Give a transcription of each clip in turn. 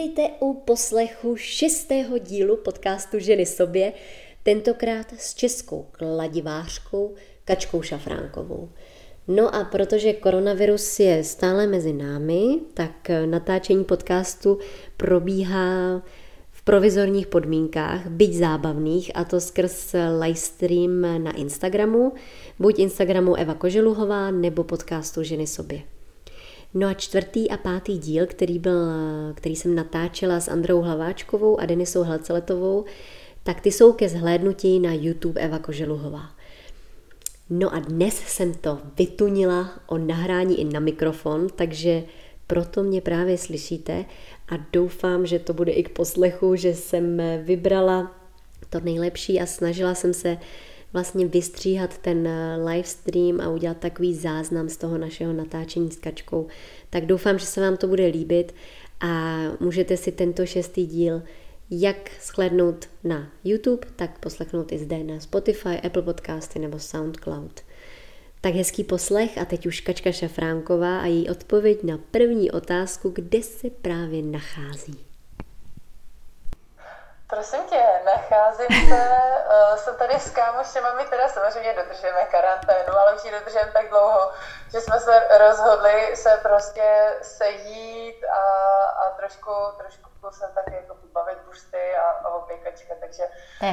Vítejte u poslechu šestého dílu podcastu Ženy sobě, tentokrát s českou kladivářkou Kačkou Šafránkovou. No a protože koronavirus je stále mezi námi, tak natáčení podcastu probíhá v provizorních podmínkách, byť zábavných, a to skrz livestream na Instagramu, buď Instagramu Eva Koželuhová nebo podcastu Ženy sobě. No a čtvrtý a pátý díl, který, byl, který jsem natáčela s Androu Hlaváčkovou a Denisou Hlaceletovou, tak ty jsou ke zhlédnutí na YouTube Eva Koželuhová. No a dnes jsem to vytunila o nahrání i na mikrofon, takže proto mě právě slyšíte a doufám, že to bude i k poslechu, že jsem vybrala to nejlepší a snažila jsem se vlastně vystříhat ten eh, livestream a udělat takový záznam z toho našeho natáčení s kačkou. Tak doufám, že se vám to bude líbit a můžete si tento šestý díl jak shlednout na YouTube, tak poslechnout i zde na Spotify, Apple Podcasty nebo SoundCloud. Tak hezký poslech a teď už Kačka Šafránková a její odpověď na první otázku, kde se právě nachází. Prosím tě, nacházím se, uh, jsem tady s kámošema, my teda samozřejmě dodržujeme karanténu, ale už ji dodržujeme tak dlouho, že jsme se rozhodli se prostě sejít a, a trošku, trošku se tak jako pobavit bušty a, a opěkačka, takže,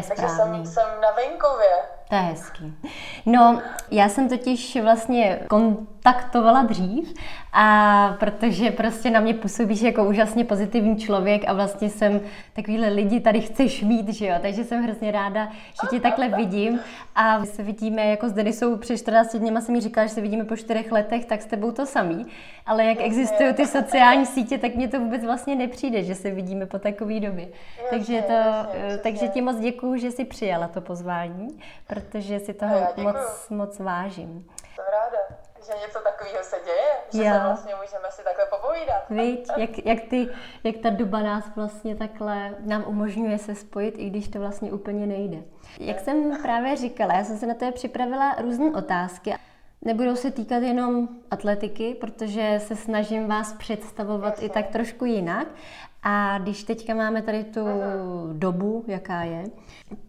takže jsem, jsem na venkově. To je hezký. No, já jsem totiž vlastně kontaktovala dřív a protože prostě na mě působíš jako úžasně pozitivní člověk a vlastně jsem takovýhle lidi tady chceš mít, že jo, takže jsem hrozně ráda, že tě takhle vidím a se vidíme jako s Denisou před 14 dněma se mi říkala, že se vidíme po čtyřech letech, tak s tebou to samý, ale jak existují ty sociální sítě, tak mně to vůbec vlastně nepřijde, že se vidíme po takové době. takže, to, jasně, takže ti moc děkuju, že jsi přijala to pozvání, protože si toho moc, moc vážím. Jsem ráda že něco takového se děje, že jo. se vlastně můžeme si takhle popovídat. Víš, jak, jak, ty, jak ta doba nás vlastně takhle nám umožňuje se spojit, i když to vlastně úplně nejde. Jak jsem právě říkala, já jsem se na to připravila různé otázky. Nebudou se týkat jenom atletiky, protože se snažím vás představovat Jasně. i tak trošku jinak. A když teďka máme tady tu Aha. dobu, jaká je,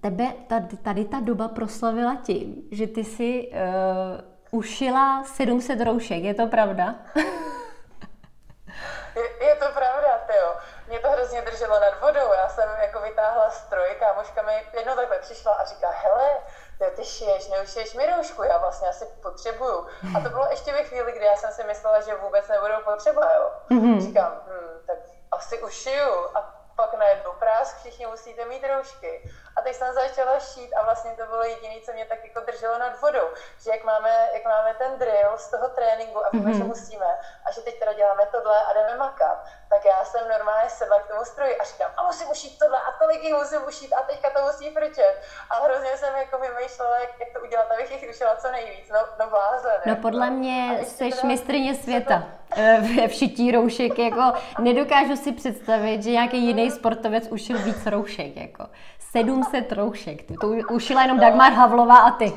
tebe tady, tady ta doba proslavila tím, že ty si uh, ušila 700 roušek, je to pravda? je, je to pravda, jo. Mě to hrozně drželo nad vodou. Já jsem jako vytáhla stroj, kámoška mi jednou takhle přišla a říká, hele, ty, ty šiješ, neušiješ mi roušku, já vlastně asi potřebuju. A to bylo ještě ve chvíli, kdy já jsem si myslela, že vůbec nebudou potřeba, jo. Mm-hmm. Říkám, hm, tak asi ušiju. A pak najednou prásk, všichni musíte mít roušky. A teď jsem začala šít a vlastně to bylo jediné, co mě tak jako drželo nad vodou. Že jak máme, jak máme ten drill z toho tréninku a víme, mm-hmm. že musíme a že teď teda děláme tohle a jdeme makat, tak já jsem normálně sedla k tomu stroji a říkám, a musím ušít tohle a tolik jich musím ušít a teďka to musí frčet. A hrozně jsem jako vymýšlela, jak, jak to udělat, abych jich ušila co nejvíc. No, no blázen. No podle mě jsi teda... mistrně světa eh, ve všití roušek. Jako nedokážu si představit, že nějaký jiný sportovec ušil víc roušek. Jako. 700 roušek. To ušila jenom Dagmar Havlová a ty.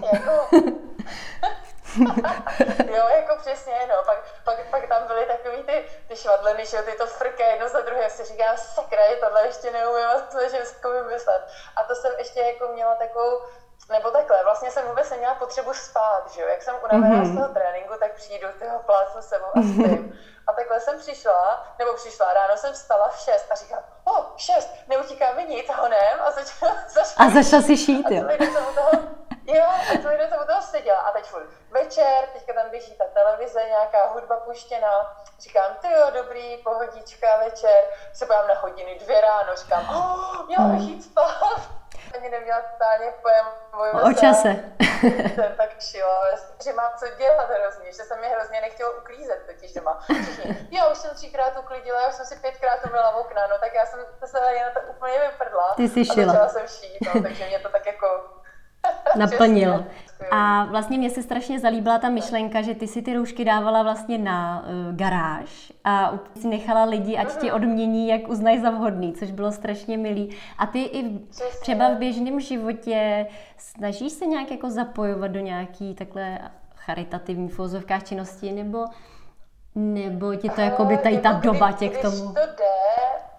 jo, jako přesně, no. Pak, pak, pak tam byly takový ty, ty švadleny, že ty to frké jedno za druhé. Si říkám, sakra, je tohle ještě neumím ženskou vymyslet. A to jsem ještě jako měla takovou, nebo takhle, vlastně jsem vůbec neměla potřebu spát, že jo. Jak jsem unavená mm-hmm. z toho tréninku, tak přijdu, tyho plácnu sebou a spím. A takhle jsem přišla, nebo přišla, ráno jsem vstala v 6 a říkám, o, oh, 6, neutíká mi nic, honem, a začala, začala, a začala si šít, jo. A jsem u toho, jo, a celý den jsem u toho seděla a teď furt večer, teďka tam běží ta televize, nějaká hudba puštěná, říkám, ty jo, dobrý, pohodička, večer, se pojám na hodiny dvě ráno, říkám, oh, měla bych jít spát ani neměla totálně pojem o čase. jsem tak šila, že mám co dělat hrozně, že se mi hrozně nechtělo uklízet totiž doma. Všichni, já už jsem třikrát uklidila, já už jsem si pětkrát umyla okna, no tak já jsem se jen to úplně vyprdla. Ty jsi šila. A začala jsem šít, no, takže mě to tak jako naplnil. A vlastně mě se strašně zalíbila ta myšlenka, že ty si ty roušky dávala vlastně na uh, garáž a si nechala lidi, ať ti mhm. odmění, jak uznají za vhodný, což bylo strašně milý. A ty i třeba v běžném životě snažíš se nějak jako zapojovat do nějaký takhle charitativní fózovkách činnosti, nebo, nebo ti to jako by tady ta doba tě k tomu... To jde,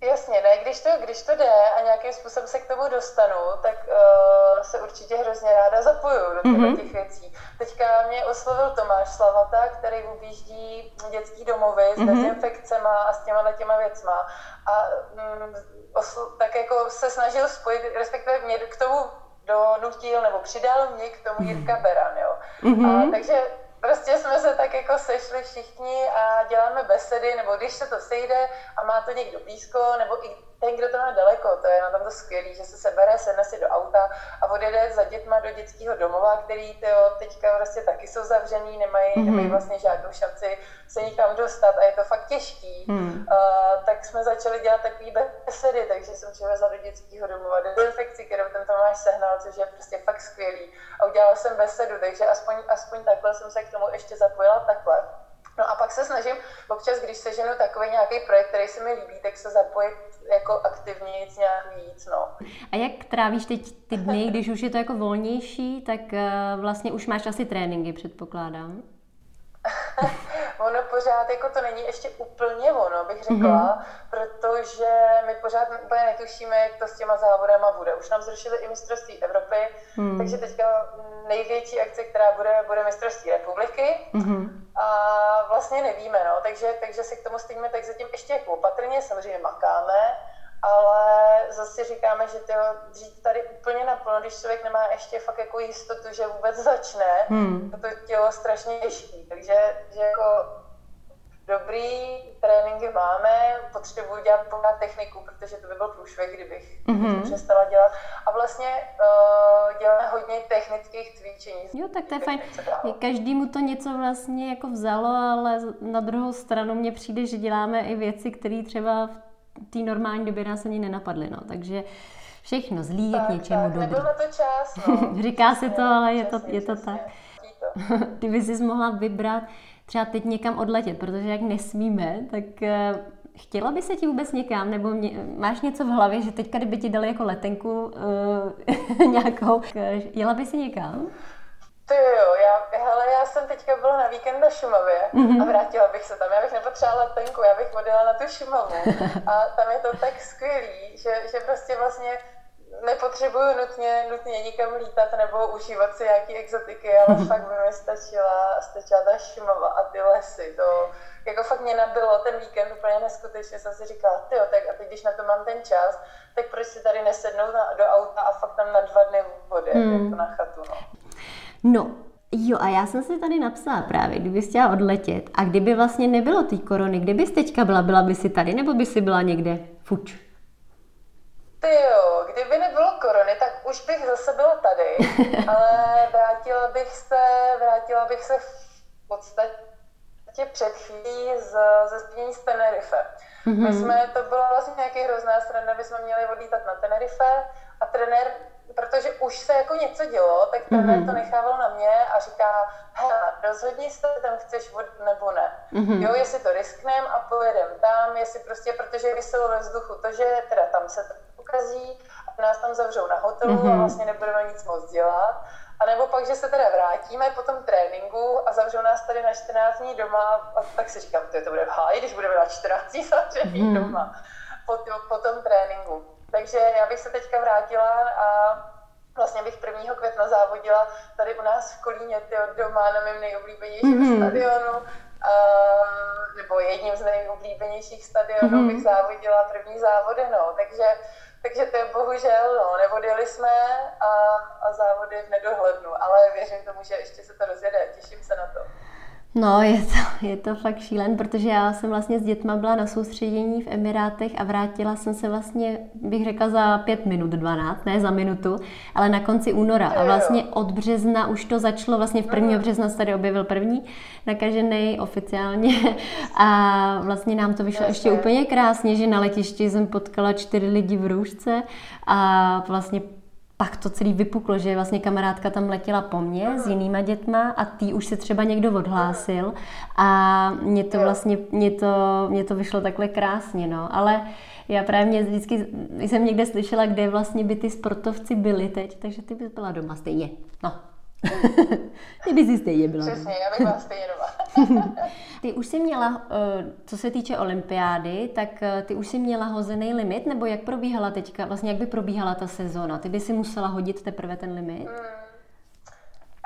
přesně, ne, když to, když to jde a nějakým způsobem se k tomu dostanu, tak uh, se určitě hrozně ráda zapoju do mm-hmm. těch věcí. Teďka mě oslovil Tomáš Slavata, který objíždí dětský domovy s mm-hmm. dezinfekcema a s těma těma věcma. A mm, osl- tak jako se snažil spojit, respektive mě k tomu donutil nebo přidal mě k tomu Jirka Beran, jo. Mm-hmm. A, takže prostě jsme se tak jako sešli všichni a děláme besedy, nebo když se to sejde a má to někdo blízko, nebo i ten, kdo to má daleko, to je na tom to skvělý, že se sebere, sedne si do auta a odjede za dětma do dětského domova, který tyjo, teďka prostě taky jsou zavřený, nemají, mm-hmm. nemají vlastně žádnou šanci se nikam dostat a je to fakt těžký. Mm. Uh, tak jsme začali dělat takové besedy, takže jsem přivezla do dětského domova dezinfekci, kterou ten Tomáš sehnal, což je prostě fakt skvělý. A udělala jsem besedu, takže aspoň, aspoň takhle jsem se k tomu ještě zapojila takhle. No a pak se snažím občas, když seženu takový nějaký projekt, který se mi líbí, tak se zapojit jako aktivně nic nějak víc, no. A jak trávíš teď ty dny, když už je to jako volnější, tak uh, vlastně už máš asi tréninky, předpokládám? ono pořád jako to není ještě úplně ono, bych řekla, mm-hmm. protože my pořád úplně netušíme, jak to s těma závodama bude. Už nám zrušili i mistrovství Evropy, mm. takže teďka největší akce, která bude, bude mistrovství republiky mm-hmm. A vlastně nevíme, no, takže, takže se k tomu stejíme tak zatím ještě jako opatrně, samozřejmě makáme, ale zase říkáme, že to dřív tady úplně naplno, když člověk nemá ještě fakt jako jistotu, že vůbec začne, hmm. to tělo strašně těžký, takže že jako dobrý tréninky máme, potřebuji dělat pořád techniku, protože to by byl průšvih, kdybych mm-hmm. přestala dělat. A vlastně uh, děláme hodně technických cvičení. Jo, tak to je fajn. Každému to něco vlastně jako vzalo, ale na druhou stranu mně přijde, že děláme i věci, které třeba v té normální době nás ani nenapadly. No. Takže všechno zlý je k něčemu tak, dobrý. Na to čas. No. Říká se to, ale je to, je to tak. Ty bys si mohla vybrat třeba teď někam odletět, protože jak nesmíme, tak uh, chtěla by se ti vůbec někam, nebo mě, máš něco v hlavě, že teďka, kdyby ti dali jako letenku uh, nějakou, jela by si někam? Ty jo, já, hele, já jsem teďka byla na víkend na Šumavě mm-hmm. a vrátila bych se tam. Já bych nepotřebovala letenku, já bych odjela na tu Šumavu. A tam je to tak skvělý, že, že prostě vlastně nepotřebuju nutně, nutně nikam lítat nebo užívat si nějaký exotiky, ale fakt by mi stačila, stačila ta Šumava a ty lesy. To jako fakt mě nabilo ten víkend úplně neskutečně. Jsem si říkala, ty tak a teď, když na to mám ten čas, tak proč si tady nesednout na, do auta a fakt tam na dva dny vody, mm. jako na chatu. No. no, Jo, a já jsem si tady napsala právě, kdyby chtěla odletět a kdyby vlastně nebylo té korony, kde bys teďka byla? Byla by si tady nebo by si byla někde fuč? Ty jo, kdyby nebylo korony, tak už bych zase byla tady, ale vrátila bych se, vrátila bych se v podstatě před chvílí z, ze spínění z Tenerife. Mm-hmm. My jsme, to byla vlastně nějaký hrozná strana, aby jsme měli odlítat na Tenerife a trenér protože už se jako něco dělo, tak trenér mm-hmm. to nechával na mě a říká, hele, rozhodni se, tam chceš vod nebo ne. Mm-hmm. Jo, jestli to riskneme a pojedem tam, jestli prostě, protože vyselo ve vzduchu to, že teda tam se to ukazí a nás tam zavřou na hotelu mm-hmm. a vlastně nebudeme nic moc dělat. A nebo pak, že se teda vrátíme po tom tréninku a zavřou nás tady na 14 dní doma a tak si říkám, to, to bude v háji, když budeme na 14 dní zavřený mm. doma po, po tom tréninku. Takže já bych se teďka vrátila a vlastně bych 1. května závodila tady u nás v Kolíně, tyjo, doma na mém nejoblíbenějším mm-hmm. stadionu, uh, nebo jedním z nejoblíbenějších stadionů mm-hmm. bych závodila první závody, no, takže takže to je bohužel, no, neodjeli jsme a, a závody v nedohlednu, ale věřím tomu, že ještě se to rozjede, těším se na to. No, je to, je to fakt šílen, protože já jsem vlastně s dětma byla na soustředění v Emirátech a vrátila jsem se vlastně, bych řekla, za pět minut, 12, ne za minutu, ale na konci února. A vlastně od března už to začalo, vlastně v prvního března se tady objevil první nakažený oficiálně. A vlastně nám to vyšlo ještě úplně krásně, že na letišti jsem potkala čtyři lidi v růžce a vlastně pak to celý vypuklo, že vlastně kamarádka tam letěla po mně s jinýma dětma a tý už se třeba někdo odhlásil. A mě to vlastně, mě to, mě to vyšlo takhle krásně, no, ale já právě mě vždycky jsem někde slyšela, kde vlastně by ty sportovci byli teď, takže ty bys byla doma stejně, no. ty bys stejně byla Přesně, já bych byla stejně doma. ty už jsi měla, eh, co se týče olympiády, tak eh, ty už jsi měla hozený limit, nebo jak probíhala teďka, vlastně jak by probíhala ta sezóna? Ty by si musela hodit teprve ten limit? Hmm.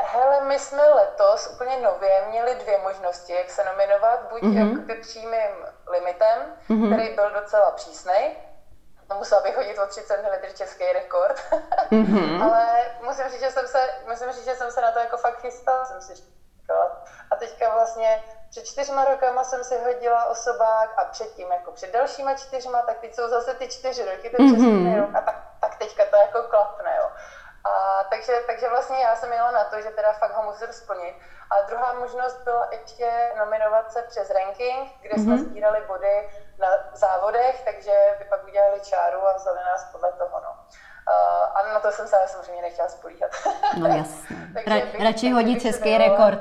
Hele, my jsme letos úplně nově měli dvě možnosti, jak se nominovat, buď mm-hmm. jako přímým limitem, mm-hmm. který byl docela přísný, musela bych hodit o 30 cm český rekord, mm-hmm. ale musím říct, že jsem se, musím říct, že jsem se na to jako fakt chystala, jsem si říkala. A teďka vlastně před čtyřma rokama jsem si hodila osobák a předtím jako před dalšíma čtyřma, tak teď jsou zase ty čtyři roky, ten mm-hmm. rok a tak, tak teďka to jako klapne, jo. A takže, takže vlastně já jsem jela na to, že teda fakt ho musím splnit. A druhá možnost byla ještě nominovat se přes ranking, kde mm-hmm. jsme mhm. sbírali body na závodech, takže by pak udělali čáru a vzali nás podle toho. No. Uh, a na to jsem se ale samozřejmě nechtěla spolíhat. No jasně. Ra- radši hodit český rekord,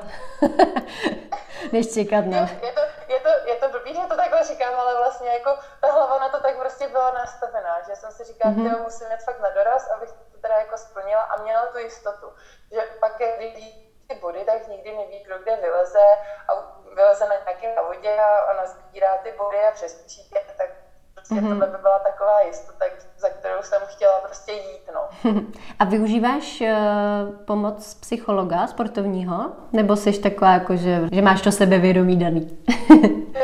než čekat na... Je, je, to, je, to, je to blbý, že to takhle říkám, ale vlastně jako ta hlava na to tak prostě byla nastavená, že jsem si říkala, mm-hmm. že musím jít fakt na doraz, abych teda jako splnila a měla tu jistotu, že pak, když ty body, tak nikdy neví, kdo kde vyleze a vyleze na nějakém závodě a, a nazbírá ty body a přeskočí tak prostě mm-hmm. tohle by byla taková jistota, za kterou jsem chtěla prostě jít, no. A využíváš uh, pomoc psychologa sportovního? Nebo jsi taková, jako, že, že máš to sebevědomí daný?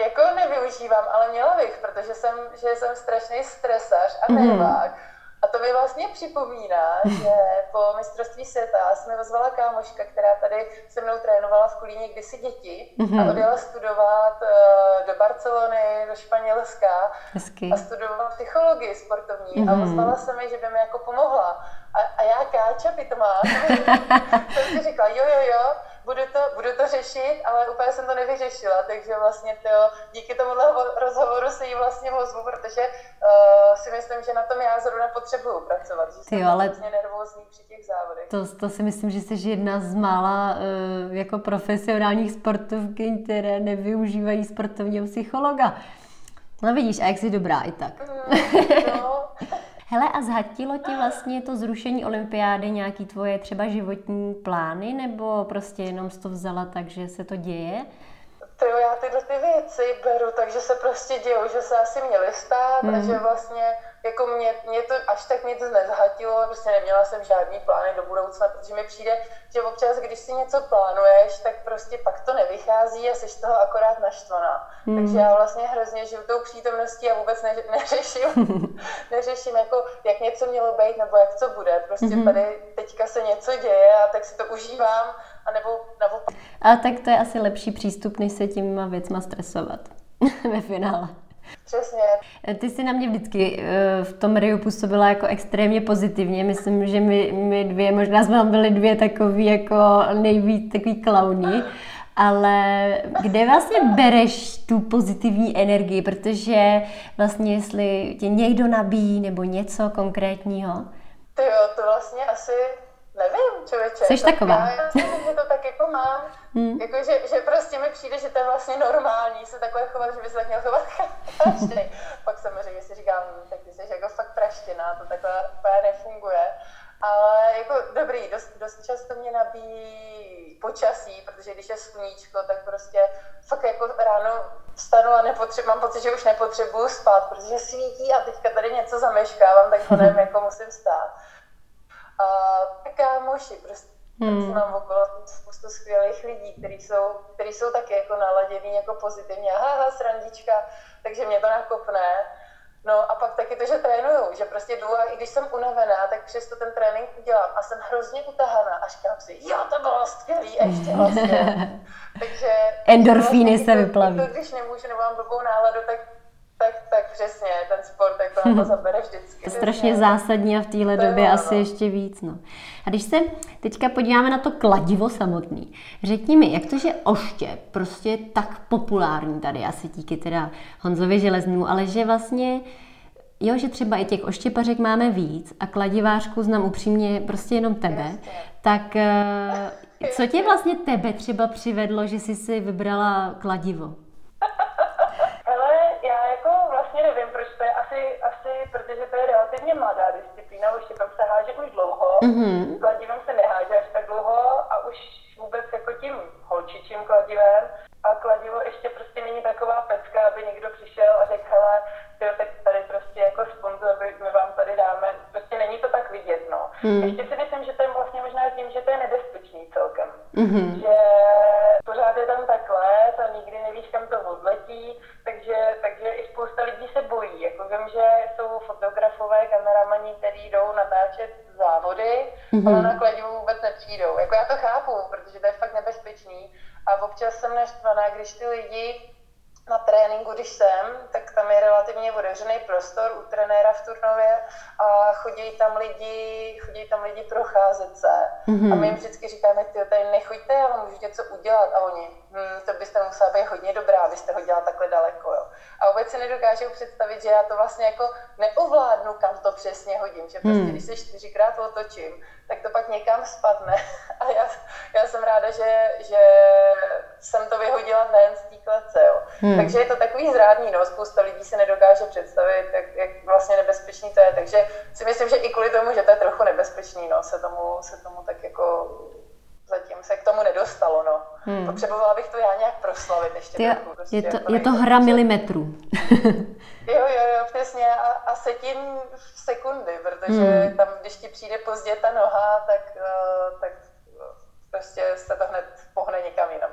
jako nevyužívám, ale měla bych, protože jsem, že jsem strašný stresař a nervák. Mm-hmm a to mi vlastně připomíná, že po mistrovství světa jsme ozvala kámoška, která tady se mnou trénovala v Kulíně kdysi děti mm-hmm. a mhm. odjela studovat uh, do Barcelony, do Španělska Hezky. a studovala psychologii sportovní mm-hmm. a mhm. ozvala se mi, že by mi jako pomohla. A, a já káča má. jsem si říkala, jo, jo, jo, budu to, budu to řešit, ale úplně jsem to nevyřešila, takže vlastně to, díky tomuhle rozhovoru se jí vlastně ozvu, protože uh, si myslím, že na tom já zrovna potřebuju pracovat, že jsem ale vlastně nervózní při těch závodech. To, to si myslím, že jsi jedna z mála uh, jako profesionálních sportovky, které nevyužívají sportovního psychologa. No vidíš, a jak jsi dobrá i tak. Mm, no. Hele, a zhatilo ti vlastně to zrušení olympiády nějaký tvoje třeba životní plány, nebo prostě jenom jsi to vzala tak, že se to děje? To jo, já tyhle ty věci beru, takže se prostě dějou, že se asi měly stát mm. a že mhm. vlastně jako mě, mě to až tak nic nezhatilo, prostě neměla jsem žádný plány do budoucna, protože mi přijde, že občas, když si něco plánuješ, tak prostě pak to nevychází a jsi z toho akorát naštvaná. Mm. Takže já vlastně hrozně žiju tou přítomností a vůbec ne, neřeším, neřeším jako, jak něco mělo být nebo jak co bude. Prostě mm. tady teďka se něco děje a tak si to užívám a nebo naopak. A tak to je asi lepší přístup, než se těma věcma stresovat ve finále. Přesně. Ty jsi na mě vždycky eh, v tom Riu působila jako extrémně pozitivně. Myslím, že my, my dvě, možná jsme byli dvě takový jako nejvíc takový klauny. Ale kde vlastně bereš tu pozitivní energii? Protože vlastně jestli tě někdo nabíjí nebo něco konkrétního? To jo, to vlastně asi nevím, člověče. Jsi taková. Já, já myslím, že to tak jako mám. Hmm. Jako, že, že, prostě mi přijde, že to je vlastně normální se takhle chovat, že by se tak měl chovat každý. Pak samozřejmě si říkám, tak ty jsi jako fakt praština, to takhle úplně nefunguje. Ale jako dobrý, dost, dost často mě nabíjí počasí, protože když je sluníčko, tak prostě fakt jako ráno vstanu a nepotřebuji, mám pocit, že už nepotřebuju spát, protože svítí a teďka tady něco zameškávám, tak nevím, jako musím stát. A kámoši, prostě hmm. mám okolo spoustu skvělých lidí, kteří jsou, který jsou taky jako naladění jako pozitivně, aha, srandička, takže mě to nakopne. No a pak taky to, že trénuju, že prostě jdu a i když jsem unavená, tak přesto ten trénink udělám a jsem hrozně utahaná a říkám si, jo, to bylo skvělý, ještě vlastně. Takže... Endorfíny vlastně, se vyplaví. To, když nemůžu nebo mám blbou náladu, tak tak, tak přesně, ten sport na to zabere vždycky. Je strašně zásadní a v téhle době ono. asi ještě víc. No. A když se teďka podíváme na to kladivo samotný, řekni mi, jak to, že oště prostě je tak populární tady, asi díky teda Honzovi Železnému, ale že vlastně Jo, že třeba i těch oštěpařek máme víc a kladivářku znám upřímně prostě jenom tebe, Jasně. tak eh, co tě vlastně tebe třeba přivedlo, že jsi si vybrala kladivo? Relativně mladá disciplína, už tam se háže už dlouho, mm-hmm. kladivem se neháže až tak dlouho a už vůbec jako tím holčičím kladivem a kladivo ještě prostě není taková pecka, aby někdo přišel a řekl, hele, jo, tak tady prostě jako sponzor, my vám tady dáme, prostě není to tak vidět, no. Hmm. Ještě si myslím, že to je vlastně možná tím, že to je nebezpečný celkem. Mm-hmm. Že občas jsem naštvaná, když ty lidi na tréninku, když jsem, tak tam je relativně otevřený prostor u trenéra v Turnově a chodí tam lidi, chodí tam lidi procházet se. Mm-hmm. A my jim vždycky říkáme, ty tady nechoďte, já vám můžu něco udělat. A oni, hm, to byste musela být hodně dobrá, abyste hodila takhle daleko. Jo. A vůbec si nedokážou představit, že já to vlastně jako neovládnu, kam to přesně hodím. Že prostě, mm. když se čtyřikrát otočím, tak to pak někam spadne. A já, já jsem ráda, že, že jsem to vyhodila nejen z té klece. Jo. Hmm. Takže je to takový zrádný, no. spousta lidí si nedokáže představit, jak, jak vlastně nebezpečný to je. Takže si myslím, že i kvůli tomu, že to je trochu nebezpečný, no, se tomu, se tomu tak jako zatím se k tomu nedostalo, no. Hmm. Potřebovala bych to já nějak proslavit ještě Ty, trochu. Prostě, je, to, jako je to hra milimetrů. jo, jo, jo, přesně. A, a setin v sekundy, protože hmm. tam, když ti přijde pozdě ta noha, tak, uh, tak prostě se to hned pohne někam jinam.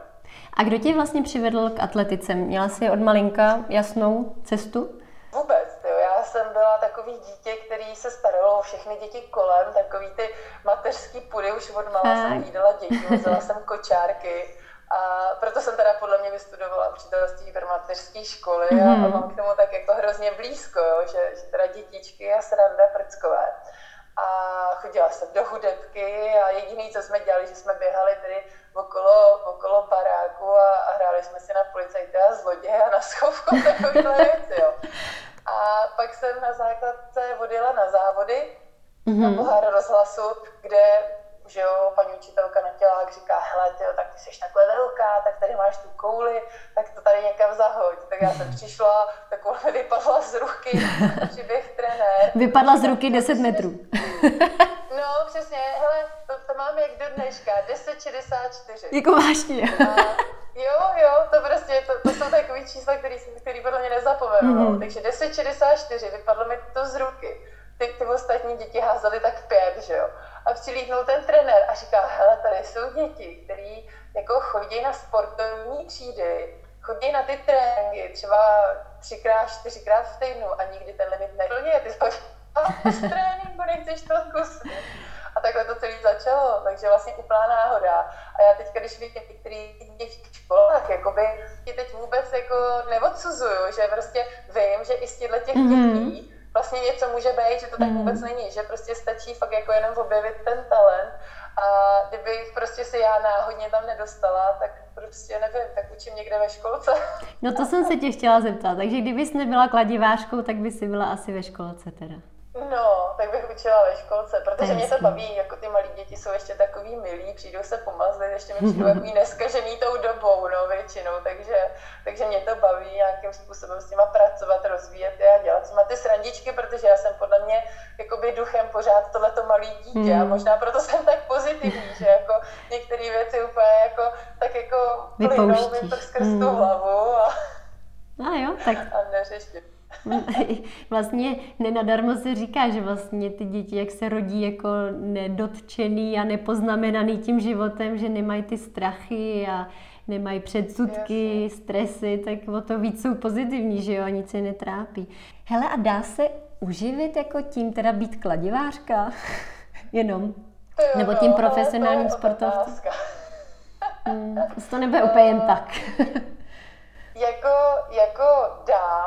A kdo tě vlastně přivedl k atletice? Měla jsi od malinka jasnou cestu? Vůbec, jo. Já jsem byla takový dítě, který se staralo o všechny děti kolem, takový ty mateřský pudy, už od mala jsem jídala děti, vzala jsem kočárky. A proto jsem teda podle mě vystudovala učitelství v mateřské školy mm-hmm. a mhm. mám k tomu tak jako hrozně blízko, jo, že, že teda dětičky a sranda prckové a chodila jsem do hudebky a jediné, co jsme dělali, že jsme běhali tedy okolo, okolo baráku a, a hráli jsme si na policajty a zloděje a na schovku takovýhle věci, jo. A pak jsem na základce odjela na závody mm-hmm. na pohár rozhlasu, kde že jo, paní učitelka na tělák říká, hele, tyjo, tak ty jsi takhle velká, tak tady máš tu kouli, tak to tady někam zahoď. Tak já jsem přišla, tak koule vypadla z ruky, přiběh trenér. Vypadla z ruky 10 metrů. no, přesně, hele, to, to mám jak do dneška, 10,64. Jako vážně. jo, jo, to prostě, to, to jsou takové čísla, které který podle mě nezapomenu. Mm-hmm. Takže 10,64, vypadlo mi to z ruky. Ty, ty ostatní děti házely tak pět, že jo a přilíhnul ten trenér a říká, hele, tady jsou děti, které jako chodí na sportovní třídy, chodí na ty tréninky třeba třikrát, čtyřikrát v týdnu a nikdy ten limit neplní. Ty chodí z tréninku, nechceš to zkusit. A takhle to celé začalo, takže vlastně úplná náhoda. A já teď, když vidím některé děti v školách, jakoby ti teď vůbec jako neodsuzuju, že prostě vím, že i z těchto těch mm-hmm. Vlastně něco může být, že to tak vůbec mhm. není, že prostě stačí fakt jako jenom objevit ten talent a kdybych prostě si já náhodně tam nedostala, tak prostě nevím, tak učím někde ve školce. No to jsem se tě chtěla zeptat, takže kdybys nebyla kladivářkou, tak by si byla asi ve školce teda. No, tak bych učila ve školce, protože mě to baví, jako ty malí děti jsou ještě takový milí, přijdou se pomazlit, ještě mi přijdou takový neskažený tou dobou, no, většinou, takže, takže mě to baví nějakým způsobem s těma pracovat, rozvíjet je a dělat s ty srandičky, protože já jsem podle mě jakoby duchem pořád tohleto malý dítě a hmm. možná proto jsem tak pozitivní, že jako některé věci úplně jako, tak jako plynou mi skrz tu hmm. hlavu a, a jo, tak. a neřeším. vlastně nenadarmo se říká, že vlastně ty děti, jak se rodí jako nedotčený a nepoznamenaný tím životem, že nemají ty strachy a nemají předsudky, Jasně. stresy, tak o to víc jsou pozitivní, že jo, a nic se netrápí. Hele, a dá se uživit jako tím teda být kladivářka? Jenom? Jo, Nebo tím profesionálním sportovcem? Hmm, to nebude úplně jen tak. jako, jako dá,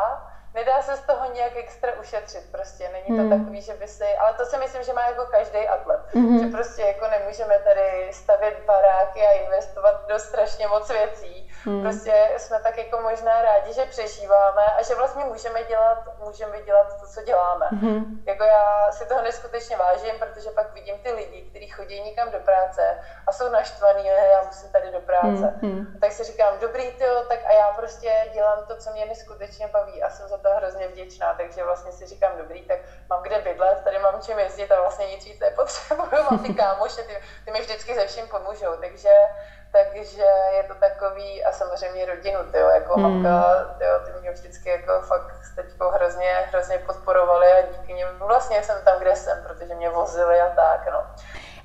nedá se z toho nějak extra ušetřit prostě, není to mm. takový, že by si, ale to si myslím, že má jako každý atlet, mm. že prostě jako nemůžeme tady stavět baráky a investovat do strašně moc věcí, mm. prostě jsme tak jako možná rádi, že přežíváme a že vlastně můžeme dělat, můžeme dělat to, co děláme. Mm. Jako já si toho neskutečně vážím, protože pak vidím ty lidi, kteří chodí někam do práce a jsou naštvaný, já musím tady do práce. Mm. Tak si říkám, dobrý ty, tak a já prostě dělám to, co mě neskutečně baví a jsem za to to hrozně vděčná, takže vlastně si říkám, dobrý, tak mám kde bydlet, tady mám čím jezdit a vlastně nic víc nepotřebuju, mám ty kámoše, ty, ty mi vždycky ze vším pomůžou, takže takže je to takový, a samozřejmě rodinu, tyjo, jako hmm. mamka, tyjo, ty mě vždycky jako fakt s teďkou hrozně, hrozně podporovali a díky nim vlastně jsem tam, kde jsem, protože mě vozili a tak, no.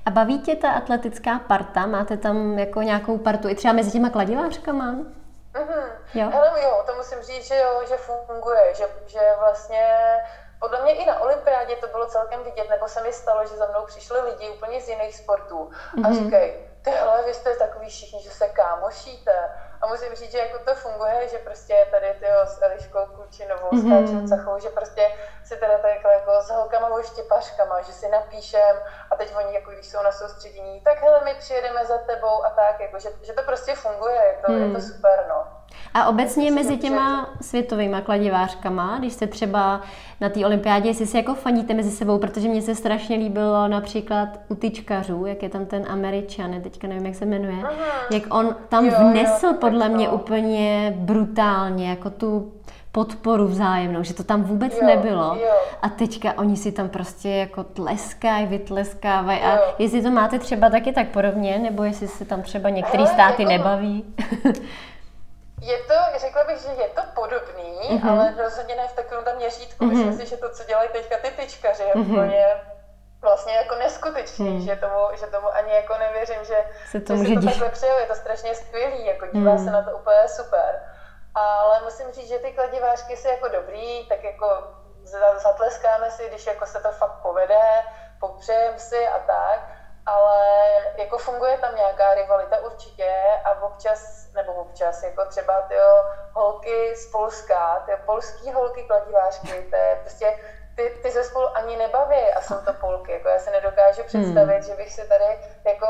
A baví tě ta atletická parta? Máte tam jako nějakou partu i třeba mezi těma kladivářkama? Mm-hmm. Jo. Hele, jo, to musím říct, že jo, že funguje, že, že vlastně podle mě i na olympiádě to bylo celkem vidět, nebo se mi stalo, že za mnou přišli lidi úplně z jiných sportů a mm-hmm. Říkají, tyhle, vy jste takový všichni, že se kámošíte. A musím říct, že jako to funguje, že prostě tady ty s Eliškou Klučinovou, mm-hmm. s mhm. Cachou, že prostě si teda takhle jako s holkama štěpařkama, že si napíšem a teď oni jako když jsou na soustředění, tak hele, my přijedeme za tebou a tak, jako, že, že to prostě funguje, je to, mm. je to super, no. A obecně mezi těma světovými kladivářkama, když jste třeba na té olympiádě, jestli si jako faníte mezi sebou, protože mně se strašně líbilo například u tyčkařů, jak je tam ten Američan, teďka nevím, jak se jmenuje, Aha. jak on tam jo, vnesl jo, podle mě úplně brutálně, jako tu podporu vzájemnou, že to tam vůbec jo, nebylo. Jo. A teďka oni si tam prostě jako tleskají, vytleskávají. A jestli to máte třeba taky tak podobně, nebo jestli se tam třeba některé státy jako... nebaví. Je to, řekla bych, že je to podobný, mm-hmm. ale rozhodně ne v takovém tam měřítku. Mm-hmm. Myslím si, že to, co dělají teďka ty tyčkaři, je mm-hmm. úplně vlastně jako neskutečný, mm. že, tomu, že tomu ani jako nevěřím, že se to, že si to takhle přeju, je to strašně skvělý, jako dívá mm. se na to úplně super. Ale musím říct, že ty kladivářky jsou jako dobrý, tak jako zatleskáme si, když jako se to fakt povede, popřejeme si a tak, ale jako funguje tam nějaká rivalita určitě a občas, nebo občas, jako třeba ty holky z Polska, ty polský holky kladivářky, to je prostě ty, ty se spolu ani nebaví a jsou to polky. Jako já se nedokážu hmm. představit, hmm. že bych si tady jako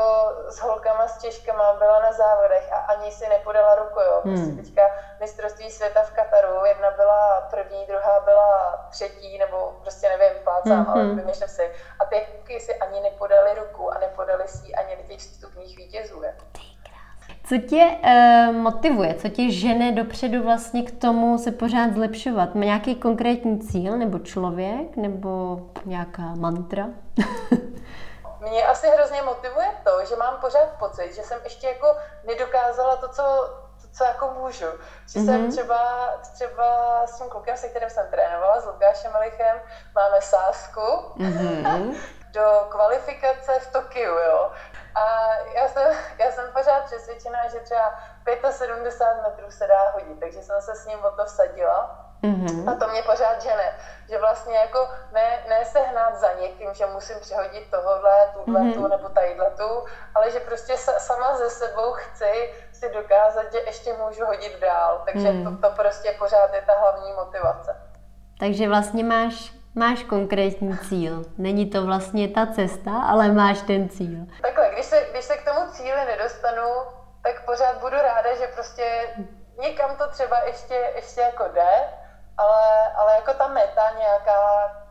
s holkama, s Češkama byla na závodech a ani si nepodala ruku. Jo. Prostě hmm. teďka mistrovství světa v Kataru, jedna byla první, druhá byla třetí, nebo prostě nevím, plácám, hmm. ale vymýšlím si. A ty holky si ani nepodali ruku a nepodali si ani těch stupních vítězů. Jako. Co tě uh, motivuje, co tě žene dopředu vlastně k tomu se pořád zlepšovat? Má nějaký konkrétní cíl, nebo člověk, nebo nějaká mantra? Mě asi hrozně motivuje to, že mám pořád pocit, že jsem ještě jako nedokázala to, co, to, co jako můžu. Že mm-hmm. jsem mhm. třeba, třeba s tím klukem, se kterým jsem trénovala, s Lukášem Malichem, máme sásku mm-hmm. do kvalifikace v Tokiu, jo. A já jsem, já jsem pořád přesvědčená, že třeba 75 metrů se dá hodit, takže jsem se s ním o to vsadila. Mm-hmm. A to mě pořád žene, že vlastně jako ne, ne se hnát za někým, že musím přehodit tohohle, tuhle, mm-hmm. tu nebo tadyhle tu, ale že prostě sama ze sebou chci si dokázat, že ještě můžu hodit dál. Takže mm. to, to prostě pořád je ta hlavní motivace. Takže vlastně máš máš konkrétní cíl. Není to vlastně ta cesta, ale máš ten cíl. Takhle, když se, když se k tomu cíli nedostanu, tak pořád budu ráda, že prostě někam to třeba ještě, ještě jako jde, ale, ale jako ta meta nějaká,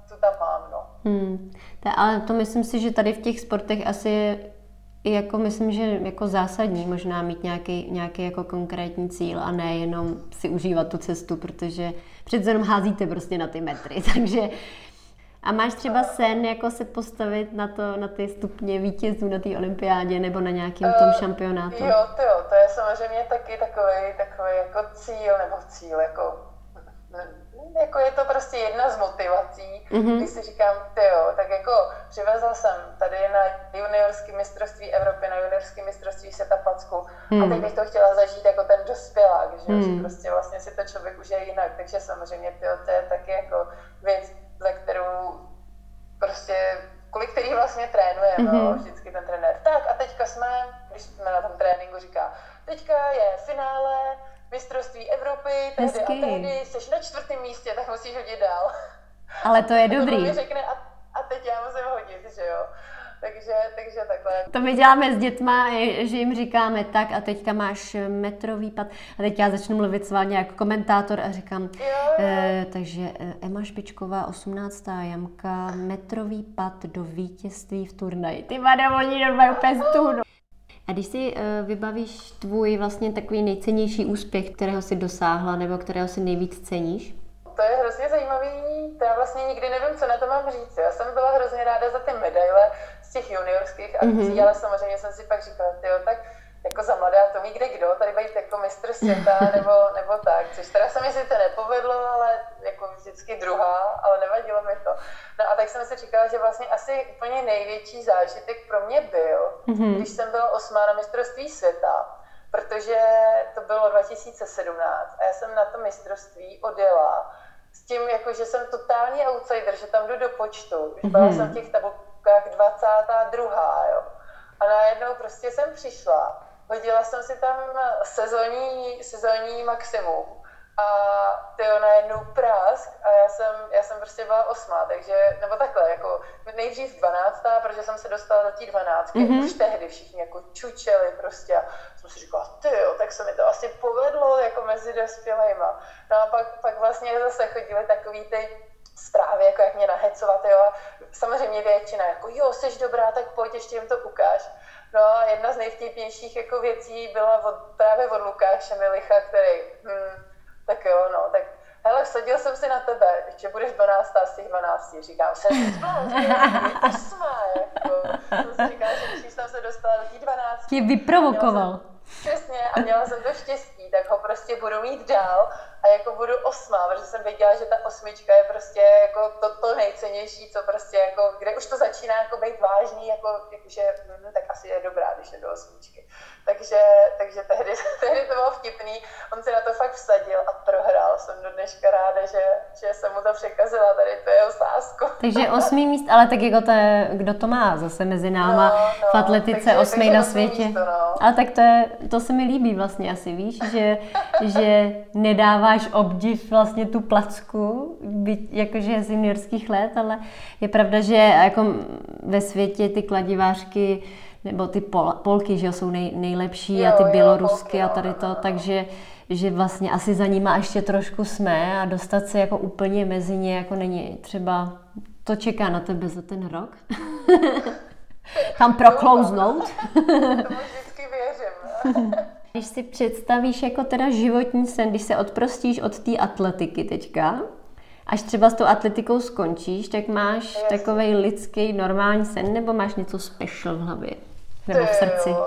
tu tam mám, no. Hmm. Ta, ale to myslím si, že tady v těch sportech asi je i jako myslím, že jako zásadní možná mít nějaký, nějaký jako konkrétní cíl a ne jenom si užívat tu cestu, protože přece jenom házíte prostě na ty metry, takže a máš třeba sen, jako se postavit na, to, na ty stupně vítězů na té olympiádě nebo na nějakém tom eh, šampionátu? Uh, jo, to jo, to je samozřejmě taky takový, takový jako cíl, nebo cíl, jako jako je to prostě jedna z motivací, mm-hmm. když si říkám, jo, tak jako přivezla jsem tady na juniorské mistrovství Evropy, na juniorské mistrovství světa packu mm. a teď bych to chtěla zažít jako ten dospělák, že, mm. že prostě vlastně si to člověk užije jinak, takže samozřejmě tyjo, to je taky jako věc, za kterou prostě kvůli který vlastně trénujeme, mm-hmm. no, vždycky ten trenér. Tak a teďka jsme, když jsme na tom tréninku říká, teďka je finále, mistrovství Evropy, tehdy a tehdy jsi na čtvrtém místě, tak musíš hodit dál. Ale to je dobrý. mi řekne, a, a teď já musím hodit, že jo. Takže, takže takhle. To my děláme s dětma, že jim říkáme tak a teďka máš metrový pad. A teď já začnu mluvit s vámi jako komentátor a říkám, jo, jo. E, takže eh, Ema Špičková, 18. jamka, metrový pad do vítězství v turnaji. Ty vada, oni normálně úplně a když si uh, vybavíš tvůj vlastně takový nejcennější úspěch, kterého si dosáhla nebo kterého si nejvíc ceníš? to je hrozně zajímavý, to já vlastně nikdy nevím, co na to mám říct. Já jsem byla hrozně ráda za ty medaile z těch juniorských akcí, mm-hmm. ale samozřejmě jsem si pak říkala, jo, tak jako za mladá to ví kde kdo, tady být jako mistr světa nebo, nebo tak, což teda se mi sice nepovedlo, ale jako vždycky druhá, ale nevadilo mi to. No a tak jsem si říkala, že vlastně asi úplně největší zážitek pro mě byl, mm-hmm. když jsem byla osmá na mistrovství světa, protože to bylo 2017 a já jsem na to mistrovství odjela s tím, jako, že jsem totální outsider, že tam jdu do počtu, že byla mm-hmm. jsem v těch tabulkách 22. Jo. A najednou prostě jsem přišla hodila jsem si tam sezónní, sezónní maximum a ty najednou prásk a já jsem, já jsem prostě byla osmá, takže, nebo takhle, jako nejdřív dvanáctá, protože jsem se dostala do té dvanáctky, mm-hmm. už tehdy všichni jako čučeli prostě a jsem si říkala, ty jo, tak se mi to asi povedlo jako mezi dospělejma. No a pak, pak vlastně zase chodily takový ty zprávy, jako jak mě nahecovat, jo, a samozřejmě většina, jako jo, jsi dobrá, tak pojď, ještě jim to ukáž. No a jedna z nejvtipnějších jako věcí byla od, právě od Lukáše Milicha, který, hm, tak jo, no, tak hele, vsadil jsem si na tebe, že budeš 12 z těch 12, říkám, se osmá, jako, jsem si říkala, že když jsem se dostala do těch 12. Tě vyprovokoval. Přesně, a měla jsem to štěstí, tak ho prostě budu mít dál a jako budu osmá, protože jsem věděla, že ta osmička je prostě jako to, to nejcennější, co prostě jako, kde už to začíná jako být vážný, jako, jakože, hm, tak asi je dobrá, když je do osmičky. Takže, takže tehdy, tehdy to bylo vtipný, on si na to fakt vsadil a prohrál. Jsem do dneška ráda, že, že jsem mu to překazila, tady to je sázku. Takže osmý míst, ale tak jako to je, kdo to má zase mezi náma no, no, v atletice takže, osmý na světě. Místo, no. Ale tak to, je, to se mi líbí vlastně asi, víš, že, že nedáváš obdiv vlastně tu placku, byť jakože z juniorských let, ale je pravda, že jako ve světě ty kladivářky nebo ty pol, polky, že jsou nej, nejlepší jo, a ty bělorusky jo, a tady to, takže že vlastně asi za nima ještě trošku jsme a dostat se jako úplně mezi ně, jako není třeba, to čeká na tebe za ten rok. Tam proklouznout. Tomu vždycky věřím. Když si představíš jako teda životní sen, když se odprostíš od té atletiky teďka, až třeba s tou atletikou skončíš, tak máš takový lidský normální sen, nebo máš něco special v hlavě? Nebo v srdci?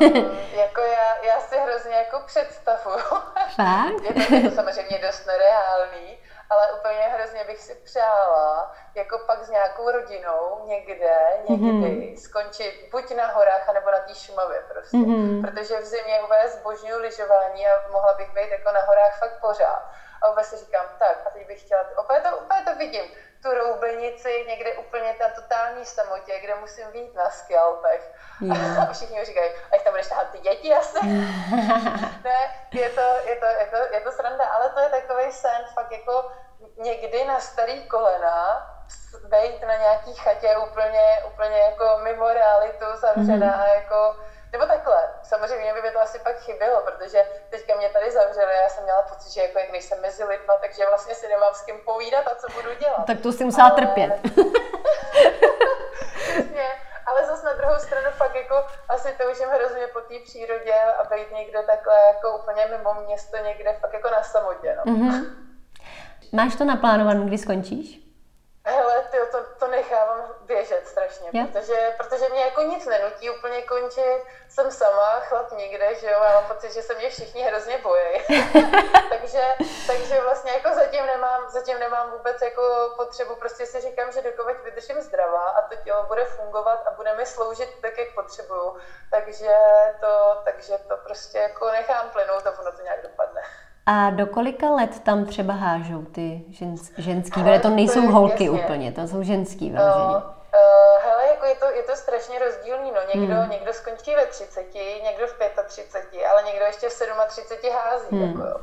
Mm, jako já, já si hrozně jako představuju. Fakt? je, to, je to samozřejmě dost nereálný, ale úplně hrozně bych si přála, jako pak s nějakou rodinou někde, někdy mm-hmm. skončit buď na horách, nebo na té Šumavě prostě. Mm-hmm. Protože v zimě úplně zbožňuju lyžování a mohla bych být jako na horách fakt pořád. A úplně si říkám, tak, a teď bych chtěla, úplně to, úplně to vidím, tu roubenici někde úplně na totální samotě, kde musím být na skalpech. Yeah. A všichni mi říkají, ať tam budeš tahat ty děti asi. ne, je to, je, to, je, to, je to sranda, ale to je takový sen, fakt jako někdy na starý kolena, být na nějaký chatě úplně, úplně jako mimo realitu zavřená mm. jako nebo takhle, samozřejmě by mi to asi pak chybělo, protože teďka mě tady zavřeli a já jsem měla pocit, že jako jak nejsem mezi lidma, takže vlastně si nemám s kým povídat a co budu dělat. Tak to si musela ale... trpět. Přesně, ale zase na druhou stranu fakt jako asi toužím hrozně po té přírodě a být někde takhle jako úplně mimo město, někde fakt jako na samotě. No. Mm-hmm. Máš to naplánované, kdy skončíš? Hele, tyjo, to, to nechávám běžet strašně, yeah. protože, protože mě jako nic nenutí úplně končit. Jsem sama, chlap nikde, že jo, mám pocit, že se mě všichni hrozně bojí. takže, takže vlastně jako zatím nemám, zatím nemám vůbec jako potřebu, prostě si říkám, že dokud vydržím zdravá a to tělo bude fungovat a bude mi sloužit tak, jak potřebuju, takže to, takže to prostě jako nechám plynout a ono to nějak dopadne. A do kolika let tam třeba hážou ty ženský, ženský, protože to nejsou to holky jasně. úplně, to jsou ženský vyloženě. No, uh, hele, jako je to, je to strašně rozdílný, no. Někdo, hmm. někdo skončí ve 30, někdo v 35, ale někdo ještě v 37 hází, hmm. jako jo.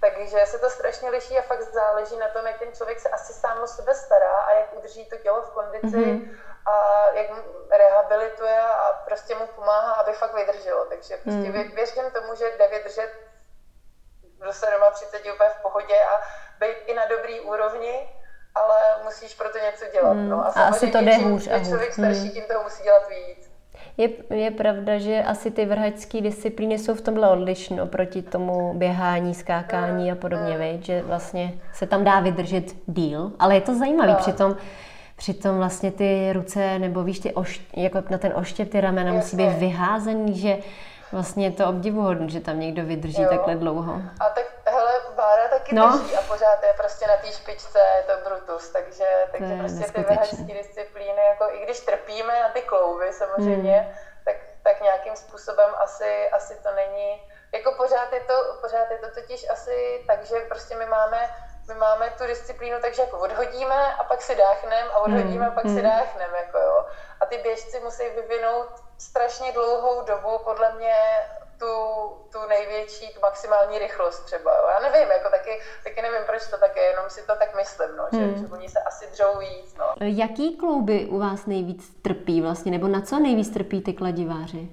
Takže se to strašně liší a fakt záleží na tom, jak ten člověk se asi sám o sebe stará a jak udrží to tělo v kondici mm-hmm. a jak rehabilituje a prostě mu pomáhá, aby fakt vydrželo. Takže prostě mm. věřím tomu, že jde vydržet do 37 úplně v pohodě a být i na dobrý úrovni, ale musíš pro to něco dělat. Mm. No. A, a asi to jde hůř a hůř. člověk starší, mm. tím toho musí dělat víc. Je, je pravda, že asi ty vrhačské disciplíny jsou v tomhle odlišné oproti tomu běhání, skákání a podobně, mm. že vlastně se tam dá vydržet díl, ale je to zajímavé, no. přitom Přitom vlastně ty ruce, nebo víš, ty oš, jako na ten oštěp, ty ramena musí být vyházený, že vlastně je to obdivuhodné, že tam někdo vydrží jo. takhle dlouho. A tak hele, Bára taky no. drží a pořád je prostě na té špičce, je to Brutus, takže, takže to prostě ty vrhačské disciplíny, jako i když trpíme na ty klouby samozřejmě, hmm. tak, tak nějakým způsobem asi, asi to není, jako pořád je to, pořád je to totiž asi tak, že prostě my máme my máme tu disciplínu takže jako odhodíme a pak si dáchneme a odhodíme a pak si hmm. dáchneme, jako jo. A ty běžci musí vyvinout strašně dlouhou dobu, podle mě, tu, tu největší, tu maximální rychlost třeba. Jo. Já nevím, jako taky, taky nevím, proč to tak je, jenom si to tak myslím, no, že, hmm. že oni se asi dřou víc. No. Jaký klouby u vás nejvíc trpí vlastně, nebo na co nejvíc trpí ty kladiváři?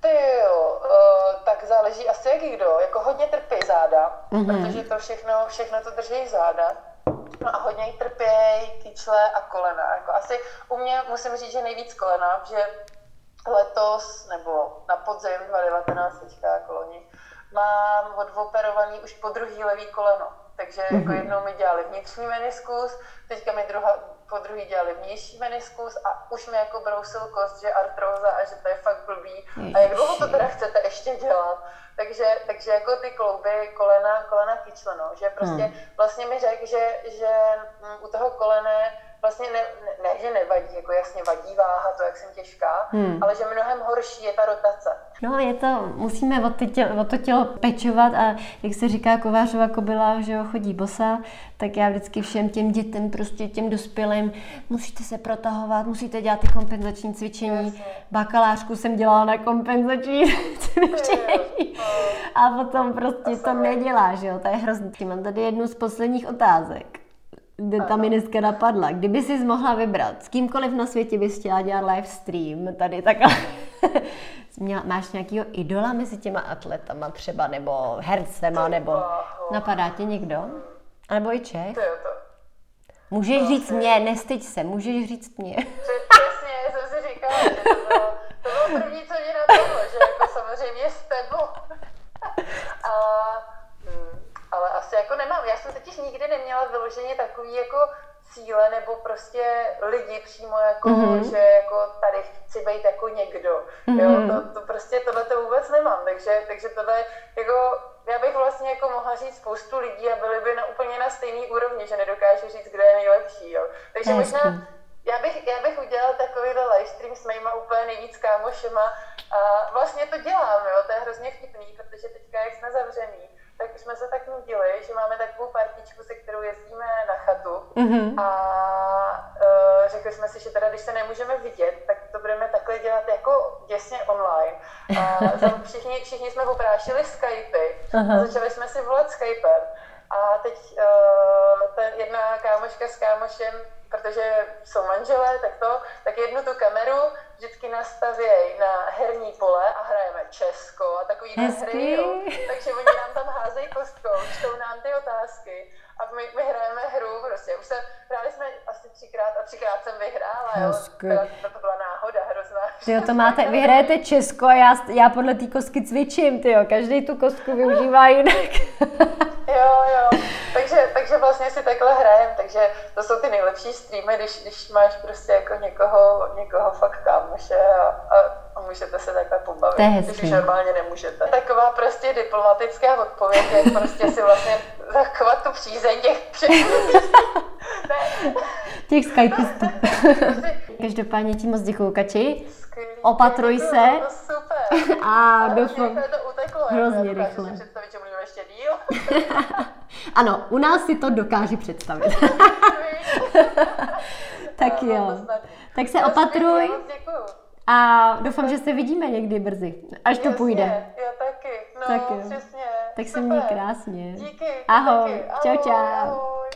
Ty jo, uh, tak záleží asi jak kdo. Jako hodně trpí záda, mm-hmm. protože to všechno, všechno to drží záda. No a hodně jí trpějí kyčle a kolena. Jako asi u mě musím říct, že nejvíc kolena, že letos nebo na podzim 2019 teďka koloni, mám odoperovaný už po druhý levý koleno. Takže mm-hmm. jako jednou mi dělali vnitřní meniskus, teďka mi druhá, po druhý dělali vnější meniskus a už mi jako brousil kost, že artróza a že to je fakt blbý. A jak dlouho to teda chcete ještě dělat? Takže, takže jako ty klouby, kolena, kolena kyčle, no, že prostě hmm. vlastně mi řekl, že, že u toho kolene vlastně ne, ne, že nevadí, jako jasně vadí váha, to, jak jsem těžká, hmm. ale že mnohem horší je ta rotace. No, je to, musíme o, ty tělo, o to tělo pečovat a jak se říká kovářová kobila, že jo, chodí bosa, tak já vždycky všem těm dětem, prostě těm dospělým, musíte se protahovat, musíte dělat ty kompenzační cvičení. Jasně. Bakalářku jsem dělala na kompenzační cvičení. A potom prostě to nedělá, že jo, to je hrozný. Mám tady jednu z posledních otázek ta mi dneska napadla. Kdyby jsi mohla vybrat, s kýmkoliv na světě bys chtěla dělat live stream, tady takhle. Máš nějakého idola mezi těma atletama třeba, nebo hercema, nebo napadá tě někdo? A nebo i Čech? Můžeš říct mě, nestyď se, můžeš říct mě. Přesně, jsem si říkala, že to bylo, to bylo první, co mě napadlo, že jako samozřejmě s tebou. A jako nemám. Já jsem totiž nikdy neměla vyloženě takový jako cíle nebo prostě lidi přímo jako, mm-hmm. že jako tady chci být jako někdo. Mm-hmm. Jo, to, to prostě tohle to vůbec nemám, takže, takže tohle jako já bych vlastně jako mohla říct spoustu lidí a byli by na úplně na stejný úrovni, že nedokážu říct, kdo je nejlepší, jo. Takže Hezky. možná já bych, já bych udělala takovýhle livestream s mýma úplně nejvíc kámošema a vlastně to dělám, jo, to je hrozně vtipný, protože teďka, jak jsme zavřený, tak jsme se tak nudili, že máme takovou partičku, se kterou jezdíme na chatu mm-hmm. a uh, řekli jsme si, že teda když se nemůžeme vidět, tak to budeme takhle dělat jako děsně online. A všichni, všichni jsme oprášili Skypy uh-huh. a začali jsme si volat Skypem. A teď uh, ta jedna kámoška s kámošem protože jsou manželé, tak to, tak jednu tu kameru vždycky nastavějí na herní pole a hrajeme Česko a takový hry, jo. Takže oni nám tam házejí kostkou, čtou nám ty otázky a my, my hrajeme hru prostě. Už se, hráli jsme asi třikrát a třikrát jsem vyhrála, jo. To, to byla náhoda hrozná. Jo, to máte, vy hrajete Česko a já, já podle té kostky cvičím, ty jo. Každý tu kostku využívá jinak. vlastně si takhle hrajem, takže to jsou ty nejlepší streamy, když, když máš prostě jako někoho, někoho fakt kámoše a, a, a můžete se takhle pobavit, to je když už normálně nemůžete. Taková prostě diplomatická odpověď, jak prostě si vlastně zachovat tu přízeň těch těch skypistů. Každopádně ti moc děkuju, Kači. Opatruj se. No, super. A doufám. to uteklo. Hrozně rychle. představit, že ještě díl. ano, u nás si to dokáže představit. tak jo. Tak se opatruj. A doufám, že se vidíme někdy brzy, až to půjde. Já taky. No, tak jo. přesně. Tak se měj krásně. Díky. Ahoj. Čau, čau. Ahoj.